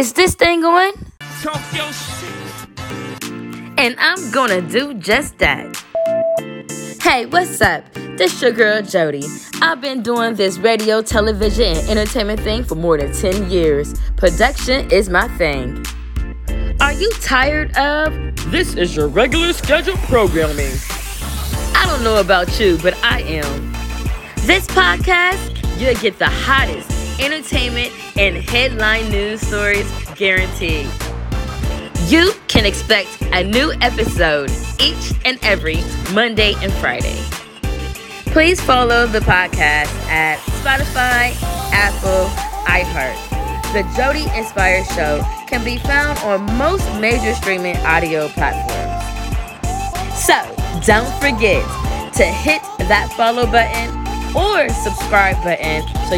Is this thing on? Talk your shit. And I'm gonna do just that. Hey, what's up? This your girl Jodi. I've been doing this radio, television, and entertainment thing for more than 10 years. Production is my thing. Are you tired of This is your regular scheduled programming. I don't know about you, but I am. This podcast, you'll get the hottest entertainment and headline news stories guaranteed. You can expect a new episode each and every Monday and Friday. Please follow the podcast at Spotify, Apple, iHeart. The Jodi Inspires Show can be found on most major streaming audio platforms. So don't forget to hit that follow button or subscribe button so